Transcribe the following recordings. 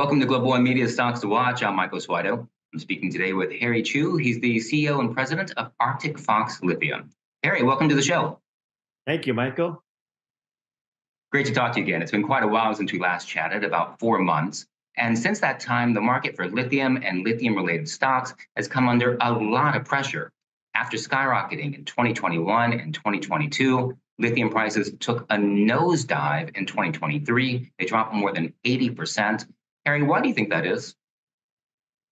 Welcome to Global One Media Stocks to Watch. I'm Michael Suido. I'm speaking today with Harry Chew. He's the CEO and president of Arctic Fox Lithium. Harry, welcome to the show. Thank you, Michael. Great to talk to you again. It's been quite a while since we last chatted, about four months. And since that time, the market for lithium and lithium related stocks has come under a lot of pressure. After skyrocketing in 2021 and 2022, lithium prices took a nosedive in 2023. They dropped more than 80%. Harry, why do you think that is?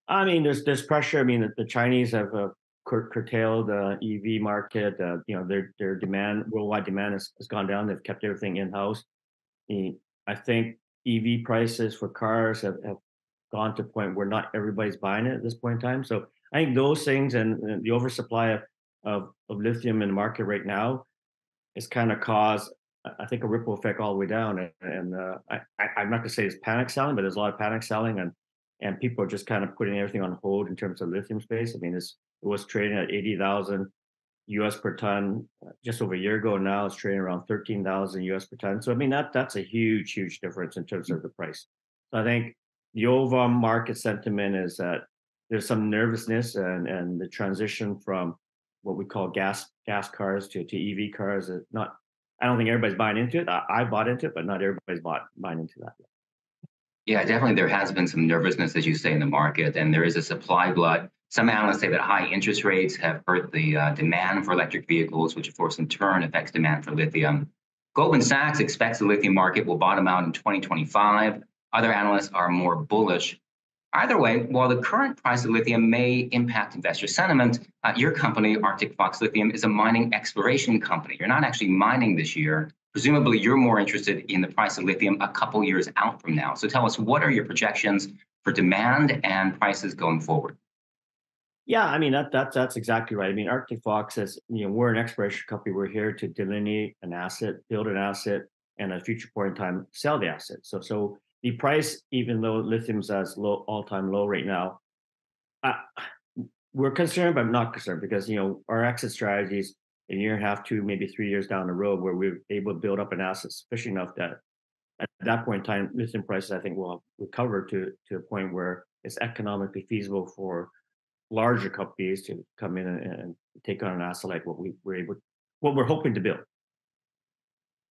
I mean, there's there's pressure. I mean, the, the Chinese have uh, cur- curtailed the EV market. Uh, you know, their their demand, worldwide demand, has, has gone down. They've kept everything in house. I think EV prices for cars have, have gone to a point where not everybody's buying it at this point in time. So I think those things and, and the oversupply of, of, of lithium in the market right now has kind of caused, I think, a ripple effect all the way down. And, and uh, I, I, am not going to say it's panic selling, but there's a lot of panic selling, and and people are just kind of putting everything on hold in terms of lithium space. I mean, it was trading at eighty thousand U.S. per ton uh, just over a year ago. Now it's trading around thirteen thousand U.S. per ton. So I mean, that that's a huge, huge difference in terms of the price. So I think the overall market sentiment is that there's some nervousness and and the transition from what we call gas gas cars to, to EV cars. Is not, I don't think everybody's buying into it. I, I bought into it, but not everybody's bought buying into that. Yeah, definitely. There has been some nervousness, as you say, in the market, and there is a supply glut. Some analysts say that high interest rates have hurt the uh, demand for electric vehicles, which, of course, in turn affects demand for lithium. Goldman Sachs expects the lithium market will bottom out in 2025. Other analysts are more bullish. Either way, while the current price of lithium may impact investor sentiment, uh, your company, Arctic Fox Lithium, is a mining exploration company. You're not actually mining this year. Presumably, you're more interested in the price of lithium a couple years out from now. So tell us, what are your projections for demand and prices going forward? Yeah, I mean that that's that's exactly right. I mean, Arctic Fox says, you know, we're an exploration company. We're here to delineate an asset, build an asset, and at a future point in time, sell the asset. So so the price, even though lithium's as low all-time low right now, uh, we're concerned, but I'm not concerned because you know our exit strategies a year and a half, two, maybe three years down the road, where we're able to build up an asset sufficient enough that at that point in time, lithium prices I think will recover to to a point where it's economically feasible for larger companies to come in and, and take on an asset like what we were able, what we're hoping to build.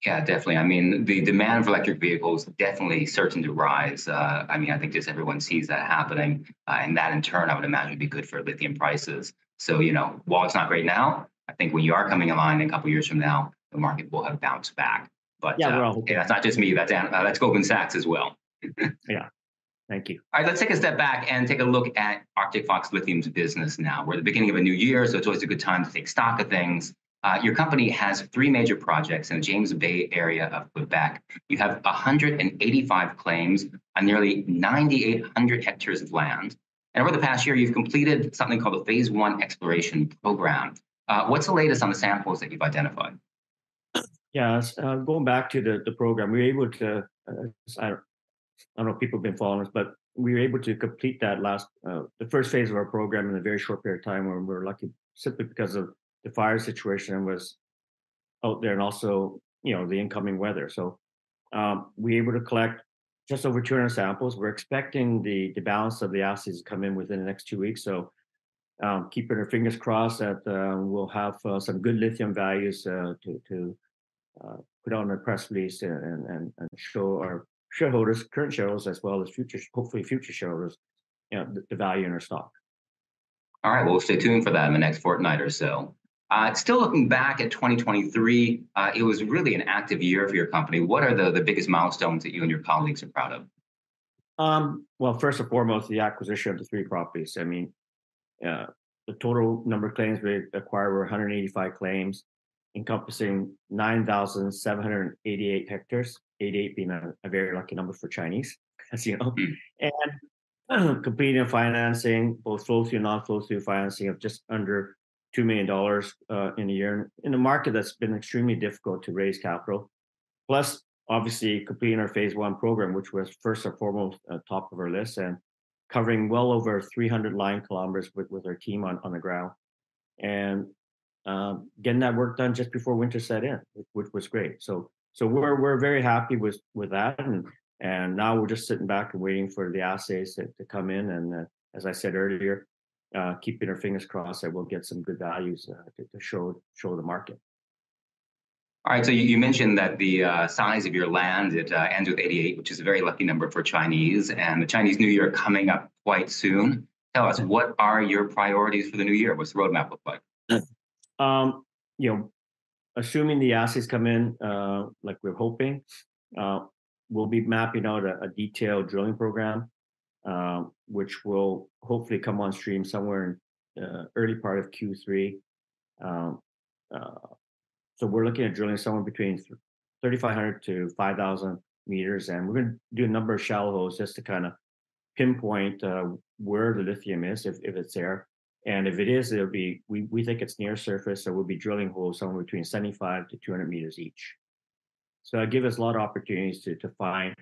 Yeah, definitely. I mean, the demand for electric vehicles definitely certain to rise. Uh, I mean, I think just everyone sees that happening, uh, and that in turn, I would imagine, would be good for lithium prices. So, you know, while it's not great now, I think when you are coming online in a couple years from now, the market will have bounced back. But yeah, uh, yeah that's not just me. That's uh, that's Goldman Sachs as well. yeah. Thank you. All right, let's take a step back and take a look at Arctic Fox Lithium's business now. We're at the beginning of a new year, so it's always a good time to take stock of things. Uh, your company has three major projects in the James Bay area of Quebec. You have 185 claims on nearly 9,800 hectares of land. And over the past year, you've completed something called the Phase One Exploration Program. Uh, what's the latest on the samples that you've identified? Yeah, uh, going back to the, the program, we were able to, uh, I, don't, I don't know if people have been following us, but we were able to complete that last, uh, the first phase of our program in a very short period of time when we we're lucky simply because of the fire situation was out there and also you know the incoming weather so um, we were able to collect just over 200 samples we're expecting the the balance of the assays to come in within the next two weeks so um, keeping our fingers crossed that uh, we'll have uh, some good lithium values uh, to, to uh, put on a press release and, and, and show our shareholders, current shareholders, as well as future, hopefully future shareholders, you know, the, the value in our stock. All right, well, stay tuned for that in the next fortnight or so. Uh, still looking back at 2023, uh, it was really an active year for your company. What are the, the biggest milestones that you and your colleagues are proud of? Um, well, first and foremost, the acquisition of the three properties. I mean, uh, the total number of claims we acquired were 185 claims, encompassing 9,788 hectares, 88 being a, a, very lucky number for Chinese, as you know, mm. and completing financing, both flow through and non flow through financing of just under two million dollars uh, in a year in a market that's been extremely difficult to raise capital. Plus, obviously, completing our phase one program, which was first and foremost uh, top of our list, and covering well over 300 line kilometers with, with our team on, on the ground, and um, getting that work done just before winter set in, which, which was great. So, so we're we're very happy with with that, and And now we're just sitting back and waiting for the assays to, to come in. And uh, as I said earlier, uh, keeping our fingers crossed that we'll get some good values uh, to, to, show show the market. All right, so you, you mentioned that the uh, size of your land it uh, ends with 88, which is a very lucky number for Chinese, and the Chinese New Year coming up quite soon. Tell us, what are your priorities for the new year? What's the roadmap look like? Um, you know, assuming the assays come in uh, like we're hoping, uh, we'll be mapping out a, a detailed drilling program, uh, which will hopefully come on stream somewhere in uh, early part of Q3. Um, uh, so we're looking at drilling somewhere between 3,500 to 5,000 meters, and we're going to do a number of shallow holes just to kind of pinpoint uh, where the lithium is, if, if it's there. And if it is, it'll be, we, we think it's near surface, so we'll be drilling holes somewhere between 75 to 200 meters each. So it gives us a lot of opportunities to, to find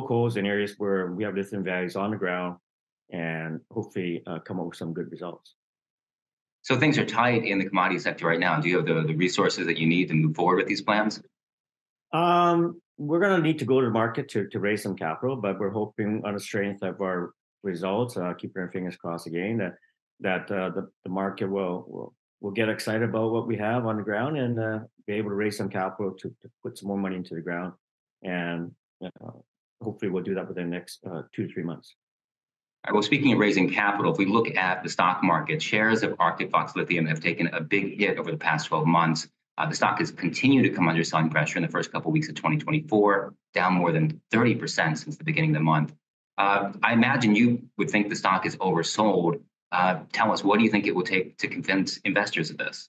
holes in areas where we have lithium values on the ground and hopefully uh, come up with some good results. So things are tight in the commodity sector right now. Do you have the, the resources that you need to move forward with these plans? Um, we're going to need to go to the market to, to raise some capital, but we're hoping on the strength of our results, uh, keeping our fingers crossed again, that that uh, the, the market will, will will get excited about what we have on the ground and uh, be able to raise some capital to, to put some more money into the ground. And uh, hopefully we'll do that within the next uh, two to three months. Right, well, speaking of raising capital, if we look at the stock market, shares of Arctic Fox Lithium have taken a big hit over the past 12 months. Uh, the stock has continued to come under selling pressure in the first couple of weeks of 2024, down more than 30% since the beginning of the month. Uh, I imagine you would think the stock is oversold. Uh, tell us, what do you think it will take to convince investors of this?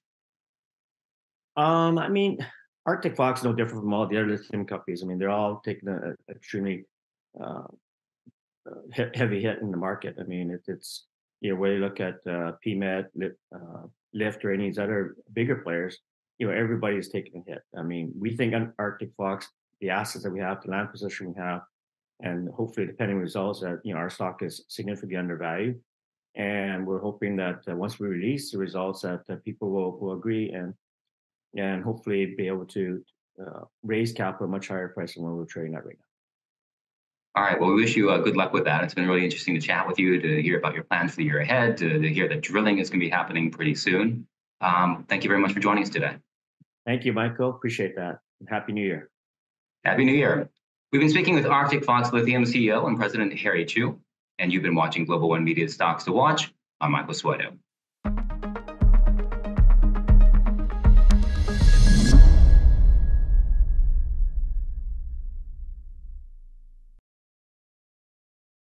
Um, I mean, Arctic Fox is no different from all the other lithium companies. I mean, they're all taking an extremely uh, uh heavy hit in the market. I mean, it, it's you know, when you look at uh, PMET, uh, Lift, or any of these other bigger players, you know, everybody's taking a hit. I mean, we think on Arctic Fox, the assets that we have, the land position we have, and hopefully, depending on results, that you know, our stock is significantly undervalued. And we're hoping that uh, once we release the results, that uh, people will will agree and and hopefully be able to uh, raise capital much higher price than what we're trading at right now. All right. Well, we wish you uh, good luck with that. It's been really interesting to chat with you, to hear about your plans for the year ahead, to, to hear that drilling is going to be happening pretty soon. Um, thank you very much for joining us today. Thank you, Michael. Appreciate that. And Happy New Year. Happy New Year. We've been speaking with Arctic Fox Lithium CEO and President Harry Chew, and you've been watching Global One Media Stocks to Watch. I'm Michael Suedo.